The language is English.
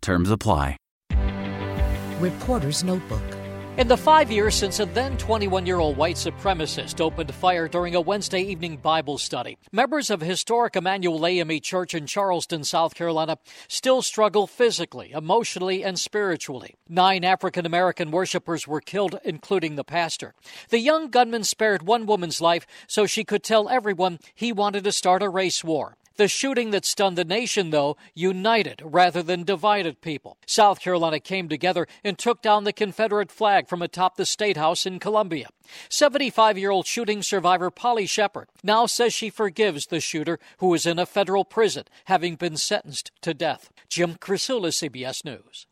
Terms apply. Reporter's Notebook. In the five years since a then 21 year old white supremacist opened fire during a Wednesday evening Bible study, members of historic Emanuel AME Church in Charleston, South Carolina, still struggle physically, emotionally, and spiritually. Nine African American worshippers were killed, including the pastor. The young gunman spared one woman's life so she could tell everyone he wanted to start a race war. The shooting that stunned the nation, though, united rather than divided people. South Carolina came together and took down the Confederate flag from atop the State House in Columbia. 75 year old shooting survivor Polly Sheppard now says she forgives the shooter who is in a federal prison, having been sentenced to death. Jim Krasula, CBS News.